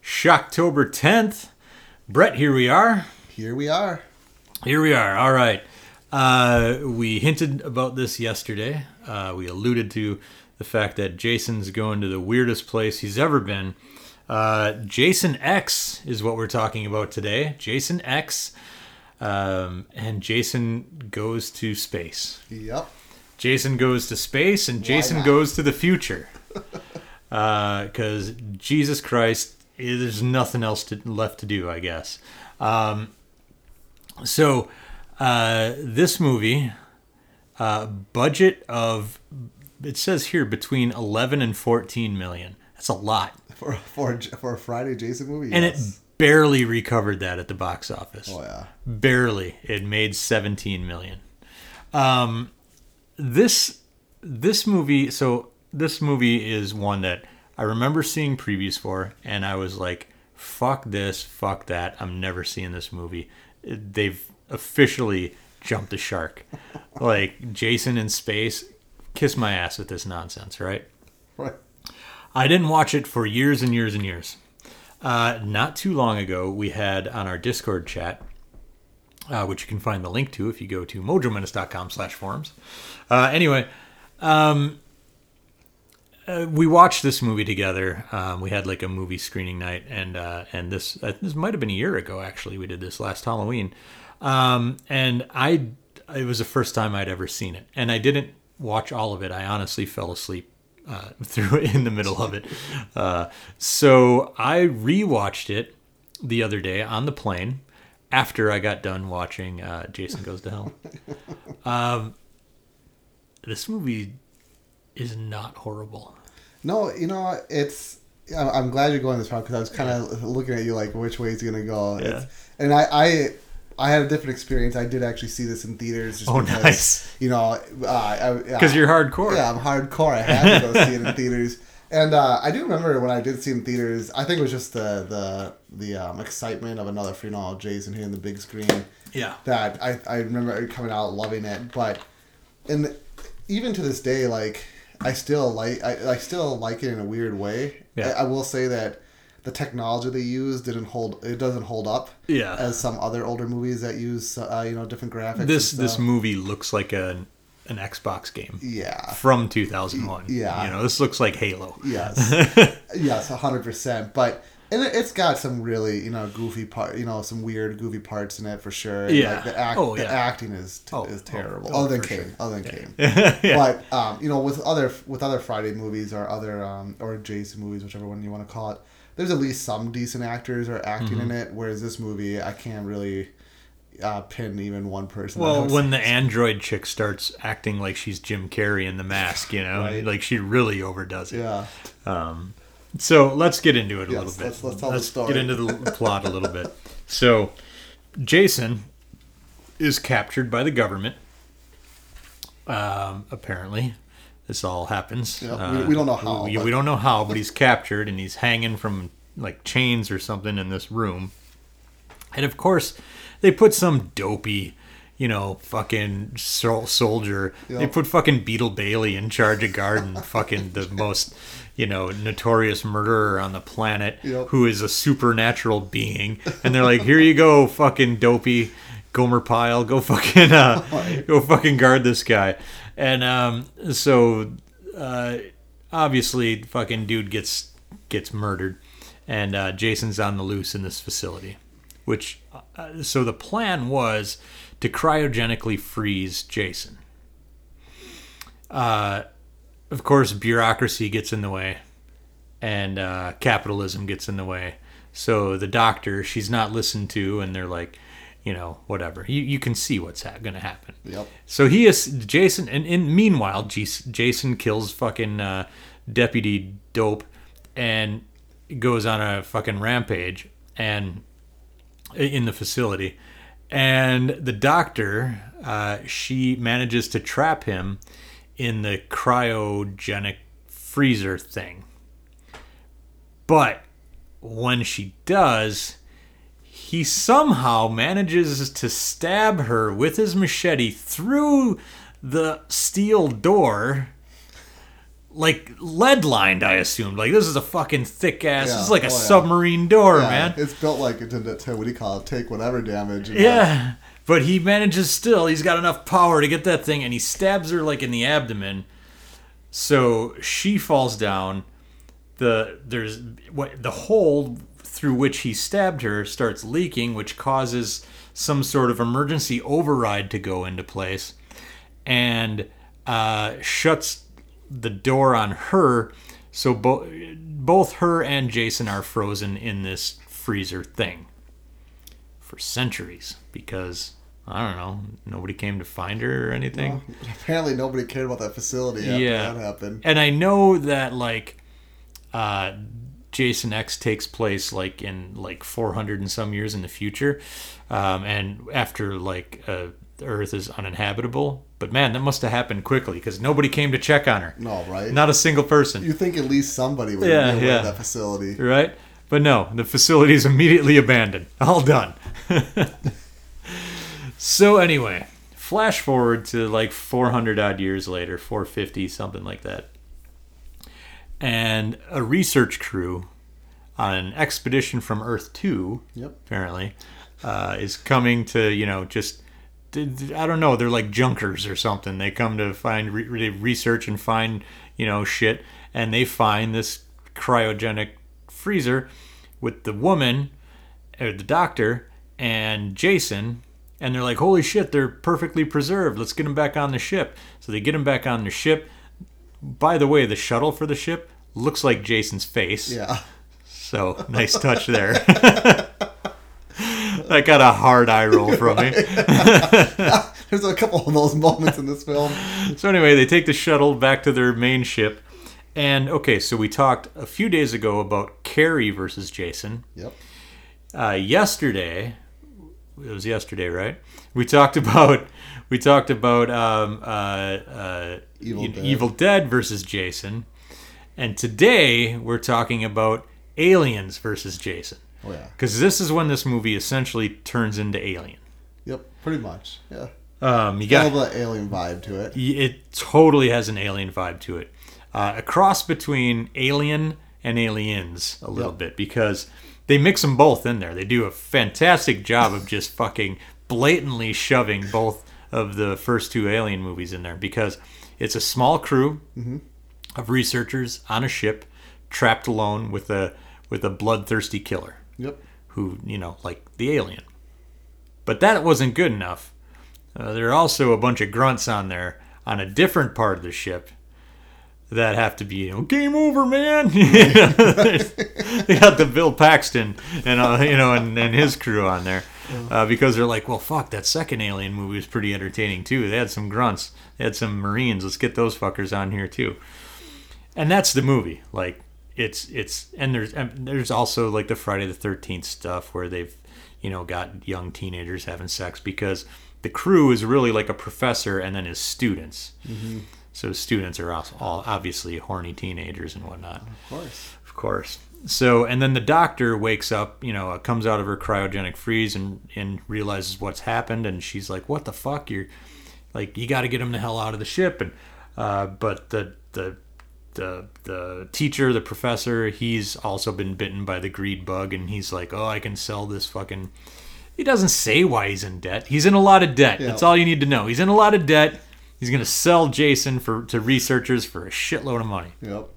Shocktober 10th. Brett, here we are. Here we are. Here we are. All right. Uh, we hinted about this yesterday. Uh, we alluded to the fact that Jason's going to the weirdest place he's ever been. Uh, Jason X is what we're talking about today. Jason X. Um, and Jason goes to space. Yep. Jason goes to space and Jason goes to the future. Because Jesus Christ, eh, there's nothing else to, left to do, I guess. Um, so, uh, this movie, uh, budget of, it says here between 11 and 14 million. That's a lot. For for for a Friday Jason movie. And it barely recovered that at the box office. Oh yeah. barely it made 17 million um this this movie so this movie is one that i remember seeing previews for and i was like fuck this fuck that i'm never seeing this movie they've officially jumped the shark like jason in space kiss my ass with this nonsense right Right. I didn't watch it for years and years and years. Uh, not too long ago, we had on our Discord chat, uh, which you can find the link to if you go to mojomenace.com slash forums. Uh, anyway, um, uh, we watched this movie together. Um, we had like a movie screening night, and uh, and this uh, this might have been a year ago actually. We did this last Halloween, um, and I it was the first time I'd ever seen it, and I didn't watch all of it. I honestly fell asleep uh, through in the middle of it. Uh, so I rewatched it the other day on the plane after I got done watching uh, Jason Goes to Hell. Um, this movie is not horrible. No, you know it's. I'm glad you're going this route because I was kind of looking at you like which way it's gonna go. Yeah. It's, and I, I I had a different experience. I did actually see this in theaters. Just Oh, because, nice. You know, uh, Because you're hardcore. Yeah, I'm hardcore. I had to go see it in theaters. And uh, I do remember when I did see it in theaters. I think it was just the the the um, excitement of another Freehold Jason here in the big screen. Yeah. That I, I remember coming out loving it, but and even to this day, like I still like I, I still like it in a weird way. Yeah. I, I will say that the technology they use didn't hold it doesn't hold up Yeah. as some other older movies that use uh, you know different graphics. This this movie looks like an an Xbox game yeah from 2001. Yeah. You know, this looks like Halo. Yes, yes, hundred percent. But and it- it's got some really you know goofy part, you know, some weird goofy parts in it for sure. And, Yeah. like, the act, Oh, the acting is Oh, is oh, terrible. oh, other than Kane, sure. other than Kane. yeah. But um, you know, with other with other Friday movies or other um, or Jason movies, whichever one you want to call it, there's at least some decent actors are acting Mm-hmm. in it. Whereas this movie, I can't really uh, pin even one person. Well, when the android chick starts acting like she's Jim Carrey in The Mask, you know, Right. like she really overdoes it. yeah, So let's get into it a Yes, little bit. let's- let's tell the story. get into the plot a little bit. So, Jason is captured by the government. Um, apparently, this all happens. Uh, we- we don't know how, We, but- we don't know how, but he's captured and he's hanging from like chains or something in this room. And of course, they put some dopey, you know, fucking sol- soldier. They put fucking Beetle Bailey in charge of guard and fucking the most, you know, notorious murderer on the planet Yep. who is a supernatural being. And they're like, here you go, fucking dopey Gomer Pyle. Go fucking, uh, go fucking guard this guy. And um, so, uh, obviously, fucking dude gets gets murdered, and uh, Jason's on the loose in this facility. Which, uh, so the plan was to cryogenically freeze Jason. Uh, of course, bureaucracy gets in the way, and uh, capitalism gets in the way. So the doctor, she's not listened to, and they're like, you know, whatever. You, you can see what's ha- going to happen. Yep. So he is Jason, and, and meanwhile, Jas- Jason kills fucking uh, Deputy Dope, and goes on a fucking rampage, and in the facility, and the doctor, uh, she manages to trap him in the cryogenic freezer thing. But when she does, he somehow manages to stab her with his machete through the steel door. Like lead lined, I assumed. Like this is a fucking thick ass. this is Yeah. like a Oh, yeah. submarine door, Yeah, man. It's built like it did to what do you call it? Take whatever damage. Yeah. But he manages still. He's got enough power to get that thing, and he stabs her like in the abdomen. So she falls down. The there's what the hole through which he stabbed her starts leaking, which causes some sort of emergency override to go into place, and uh, shuts the door on her. So bo- both her and Jason are frozen in this freezer thing for centuries because I don't know, nobody came to find her or anything. Apparently, nobody cared about that facility after Yeah. that happened. And I know that like uh Jason X takes place like in like 400 and some years in the future. Um and after like uh Earth is uninhabitable. But man, that must have happened quickly because nobody came to check on her. No, right? Not a single person. you think at least somebody would Yeah, be yeah. that facility. right? But no, the facility is immediately abandoned. All done. so anyway, flash forward to like 400 odd years later, 450 something like that. And a research crew on an expedition from Earth 2 Yep. apparently, uh, is coming to, you know, just, I don't know, they're like junkers or something. They come to find, re- re- research and find, you know, shit. And they find this cryogenic freezer with the woman, or the doctor, and Jason. And they're like, holy shit, they're perfectly preserved. Let's get them back on the ship. So they get them back on the ship. By the way, the shuttle for the ship looks like Jason's face. Yeah. So nice touch there. that got a hard eye roll from me. There's a couple of those moments in this film. So anyway, they take the shuttle back to their main ship. And okay, so we talked a few days ago about Carrie versus Jason. Yep. Uh, yesterday, it was yesterday, right? We talked about we talked about um, uh, uh, Evil Dead. Evil Dead versus Jason, and today we're talking about Aliens versus Jason. Oh yeah. Because this is when this movie essentially turns into Alien. Yep. Pretty much. Yeah. Um, you Got got the alien vibe to it. it totally has an alien vibe to it. Uh, a cross between Alien and Aliens a little Yep. bit because they mix them both in there. They do a fantastic job of just fucking blatantly shoving both of the first two Alien movies in there because it's a small crew of researchers on a ship trapped alone with a with a bloodthirsty killer Yep. who you know like the alien. But that wasn't good enough. Uh, there are also a bunch of grunts on there on a different part of the ship that have to be you know game over man. They got the bill paxton and uh, you know and, and his crew on there uh, because they're like well fuck that second alien movie was pretty entertaining too. They had some grunts. They had some marines. Let's get those fuckers on here too. And that's the movie. Like it's it's and there's and there's also like the friday the 13th stuff where they've you know got young teenagers having sex because the crew is really like a professor and then his students. So students are also all obviously horny teenagers and whatnot. Of course. of course. So, and then the doctor wakes up, you know, comes out of her cryogenic freeze and, and realizes what's happened. And she's like, what the fuck? You're like, you got to get him the hell out of the ship. And, uh, but the, the, the, the teacher, the professor, he's also been bitten by the greed bug. And he's like, oh, I can sell this fucking. He doesn't say why he's in debt. He's in a lot of debt. Yeah. That's all you need to know. He's in a lot of debt. He's going to sell Jason for to researchers for a shitload of money. Yep.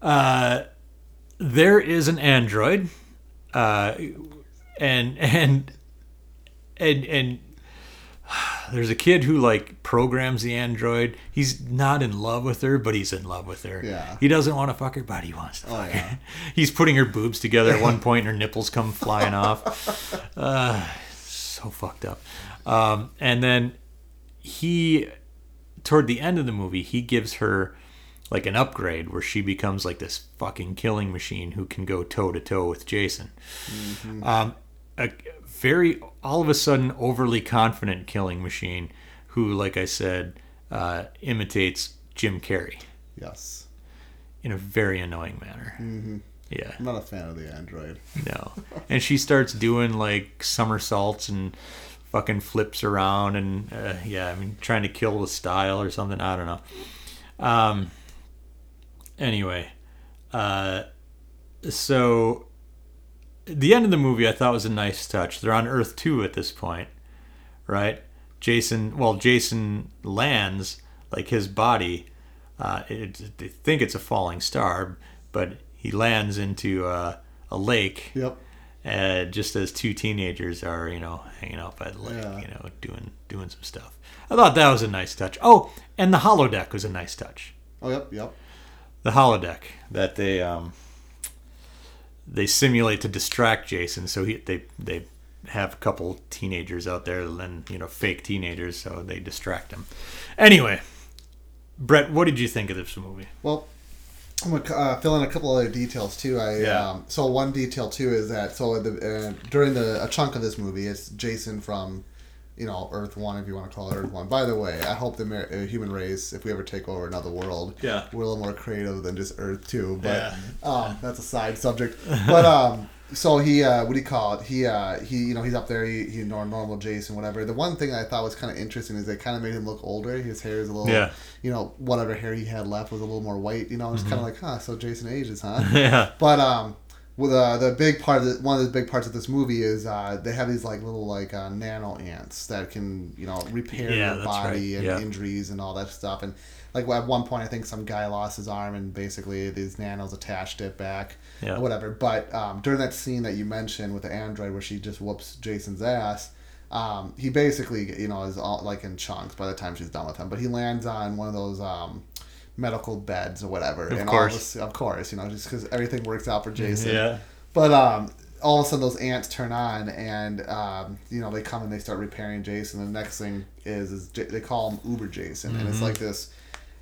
Uh, there is an android, uh, and and and and there's a kid who like programs the android. He's not in love with her, but he's in love with her. Yeah. He doesn't want to fuck her, but he wants to. Oh yeah. her. He's putting her boobs together at one point, and her nipples come flying off. Uh, so fucked up. Um, and then he, toward the end of the movie, he gives her like an upgrade where she becomes like this fucking killing machine who can go toe to toe with Jason. Um, a very all of a sudden overly confident killing machine who, like I said, uh, imitates Jim Carrey Yes. in a very annoying manner. Yeah. I'm not a fan of the android. No. And she starts doing like somersaults and fucking flips around and uh, yeah, I mean trying to kill with style or something. I don't know. Um. Anyway, uh, so the end of the movie I thought was a nice touch. They're on Earth two at this point, right? Jason, well, Jason lands like his body. Uh, it, they think it's a falling star, but he lands into uh, a lake Yep. uh, just as two teenagers are, you know, hanging out by the lake, Yeah. you know, doing doing some stuff. I thought that was a nice touch. Oh, and the holodeck was a nice touch. Oh, yep, yep. The holodeck that they um, they simulate to distract Jason, so he they they have a couple teenagers out there, and you know, fake teenagers, so they distract him. Anyway, Brett, what did you think of this movie? Well, I'm gonna uh, fill in a couple other details too. I Yeah. um, so one detail too is that so the, uh, during the a chunk of this movie, it's Jason from you know Earth One, if you want to call it Earth One. By the way, I hope the Amer- uh, human race, if we ever take over another world, Yeah. we're a little more creative than just Earth Two. But Yeah. um, that's a side subject. But um, so he uh, what do you call it? He uh, he you know he's up there. He, he normal Jason, whatever. The one thing I thought was kind of interesting is they kind of made him look older. His hair is a little Yeah. you know, whatever hair he had left was a little more white. You know, it's kind of like, huh, so Jason ages, huh? yeah, but um, with uh, the big part of the, one of the big parts of this movie is uh, they have these like little like uh, nano ants that can you know repair Yeah, your body right. and Yeah. injuries and all that stuff. And like at one point, I think some guy lost his arm and basically these nanos attached it back. Yeah. Or whatever. But um, during that scene that you mentioned with the android where she just whoops Jason's ass, um, he basically, you know, is all like in chunks by the time she's done with him. But he lands on one of those um, medical beds or whatever. Of and course. All this, of course, you know, just because everything works out for Jason. yeah, But um, all of a sudden, those ants turn on, and um, you know they come and they start repairing Jason. The next thing is, is J- they call him Uber Jason, and it's Mm-hmm. like this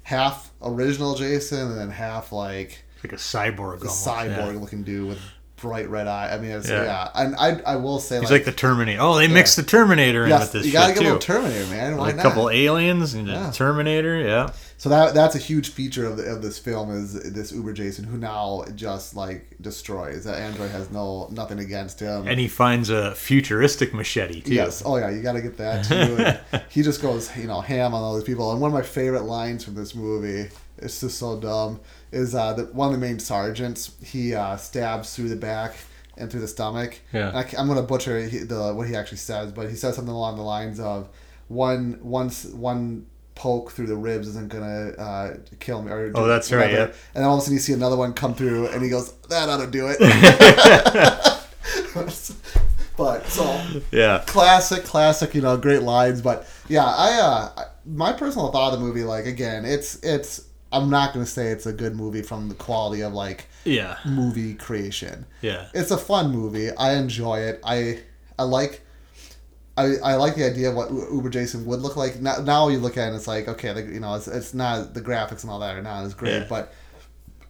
half original Jason and then half like like a cyborg, almost. cyborg yeah. looking dude with bright red eye. I mean, it's, Yeah. yeah. And I, I will say, He's like, like the Terminator. Oh, they mixed the Terminator in with this you gotta get a little Terminator, man. Why like a couple aliens and Yeah. the Terminator. Yeah, So that that's a huge feature of, the, of this film is this Uber Jason who now just like destroys. That android has no nothing against him. and he finds a futuristic machete too. Yes. Oh yeah, you got to get that too. He just goes, you know, ham on all these people. And one of my favorite lines from this movie, it's just so dumb, is uh, that one of the main sergeants he uh, stabs through the back and through the stomach. Yeah. I, am gonna butcher he, the what he actually says, but he says something along the lines of, one once one poke through the ribs isn't gonna uh, kill me or Oh, that's right, yeah. and all of a sudden you see another one come through and he goes that ought to do it but so Yeah, classic, classic, you know, great lines. But yeah, I, uh, my personal thought of the movie, like again, it's it's. I'm not gonna say it's a good movie from the quality of like yeah, movie creation. yeah. It's a fun movie. I enjoy it. I I like. I, I like the idea of what Uber Jason would look like. Now, now you look at it and it's like, okay, like, you know, it's, it's not the graphics and all that are not as great, Yeah. but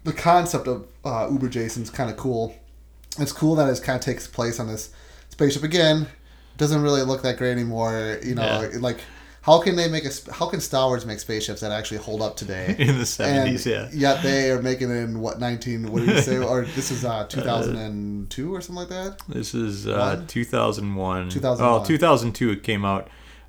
the concept of uh, Uber Jason's kind of cool. It's cool that it kind of takes place on this spaceship again. Doesn't really look that great anymore. You know, Yeah. like how can they make a how can Star Wars make spaceships that actually hold up today? In the 70s, yeah. Yet they are making it in what nineteen? What did you say? or this is uh, two thousand and two or something like that. This is uh, 2001. 2001. Oh, 2002 it came out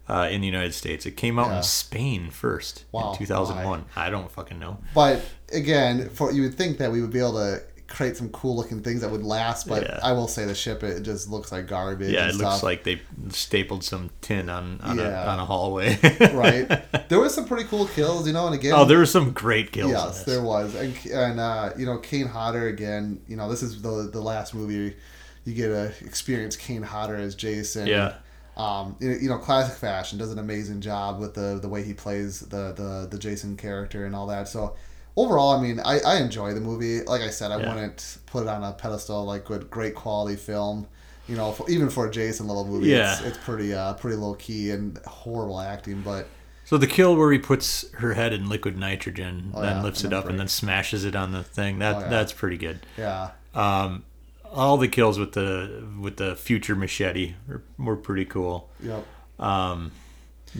uh, in the United States. It came out Yeah. in Spain first Wow, in 2001. I don't fucking know. But again, for you would think that we would be able to create some cool looking things that would last. But Yeah. I will say the ship it just looks like garbage. Yeah, it looks like they stapled some tin on on, Yeah. a, on a hallway. right. There was some pretty cool kills, you know, and again, Oh, there were some great kills. Yes, there was, and and uh, you know Kane Hodder again. You know this is the the last movie you get to experience Kane Hodder as Jason. Yeah. Um, you you know, classic fashion does an amazing job with the the way he plays the the the Jason character and all that. So overall, I mean, I, I enjoy the movie. Like I said, I Yeah. wouldn't put it on a pedestal like good great quality film. You know, for, even for a Jason level movie, Yeah. it's, it's pretty uh pretty low key and horrible acting, but. So the kill where he puts her head in liquid nitrogen, Oh, then yeah, lifts and it up, and then smashes it on the thing. That Oh, yeah. that's pretty good. Yeah, Um, all the kills with the with the future machete were, were pretty cool. yep. Um,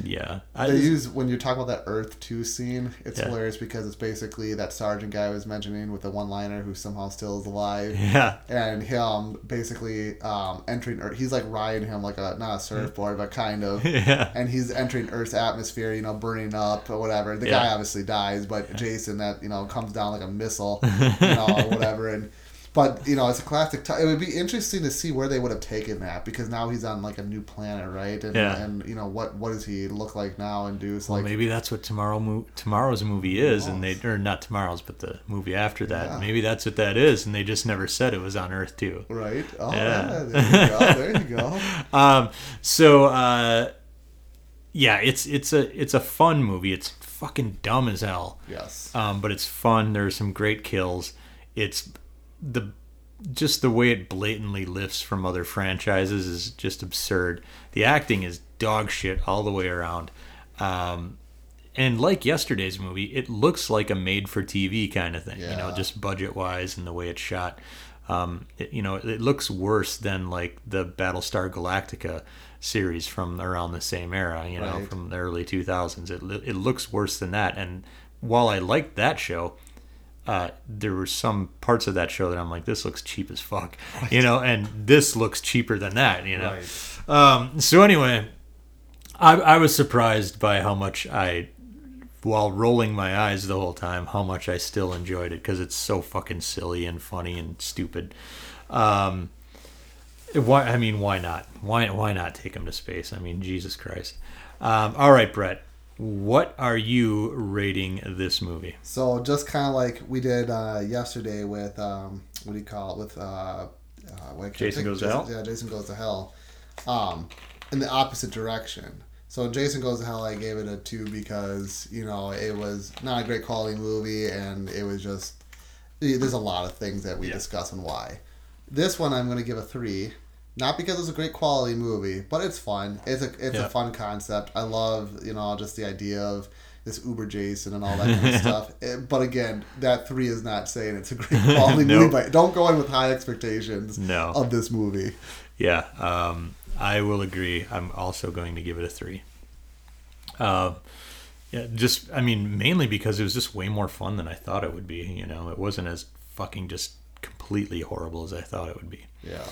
Yeah, I, They use when you talk about that Earth Two scene. It's Yeah. hilarious because it's basically that sergeant guy I was mentioning with the one-liner who somehow still is alive. yeah, and him basically um, entering Earth. He's like riding him like a not a surfboard, but kind of. yeah, And he's entering Earth's atmosphere, you know, burning up or whatever. The Yeah. guy obviously dies, but Jason, that you know, comes down like a missile, you know, or whatever. And but you know, it's a classic. T- it would be interesting to see where they would have taken that because now he's on like a new planet, right? And, Yeah. and you know what what does he look like now and do? So Well, like maybe that's what tomorrow mo- tomorrow's movie is, and they or not tomorrow's, but the movie after that. Yeah. Maybe that's what that is, and they just never said it was on Earth Two. right? Oh, Yeah. yeah. there you go. There you go. Um, so uh, yeah, it's it's a it's a fun movie. It's fucking dumb as hell. Yes. um, but it's fun. There's some great kills. It's the just the way it blatantly lifts from other franchises is just absurd. The acting is dog shit all the way around. Um, and like yesterday's movie, it looks like a made-for-TV kind of thing. You know, just budget-wise and the way it's shot. Um, it, you know, it looks worse than like the Battlestar Galactica series from around the same era. You know, Right. from the early 2000s. It it looks worse than that. And while I liked that show, uh, there were some parts of that show that I'm like, this looks cheap as fuck, you know, and this looks cheaper than that, you know. Right. Um, so anyway, I, I was surprised by how much I, while rolling my eyes the whole time, how much I still enjoyed it because it's so fucking silly and funny and stupid. Um, why? I mean, why not? Why why not take him to space? I mean, Jesus Christ. Um, all right, Brett. What are you rating this movie? So just kind of like we did uh, yesterday with um, what do you call it with uh, uh, Jason Goes to Hell? Yeah, Jason goes to hell. Um, in the opposite direction. So Jason Goes to Hell, I gave it a two because you know it was not a great quality movie, and it was just there's a lot of things that we Yeah. discuss and why. This one I'm going to give a three, not because it's a great quality movie, but it's fun. It's a it's Yeah. a fun concept. I love you know just the idea of this Uber Jason and all that kind of stuff. Eh, but again, that three is not saying it's a great quality Nope. movie. But don't go in with high expectations No. of this movie. Yeah, um, I will agree. I'm also going to give it a three. Uh, yeah, just I mean, mainly because it was just way more fun than I thought it would be. You know, it wasn't as fucking just completely horrible as I thought it would be. Yeah.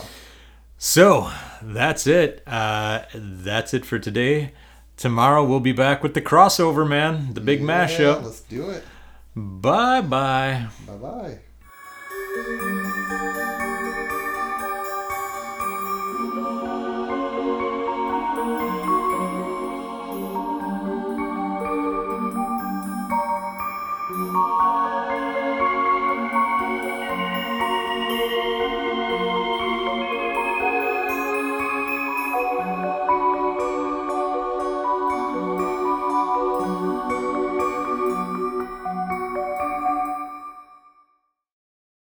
So that's it. Uh, that's it for today. Tomorrow we'll be back with the crossover, man, the big Yeah, mashup. Let's do it. Bye bye. Bye bye.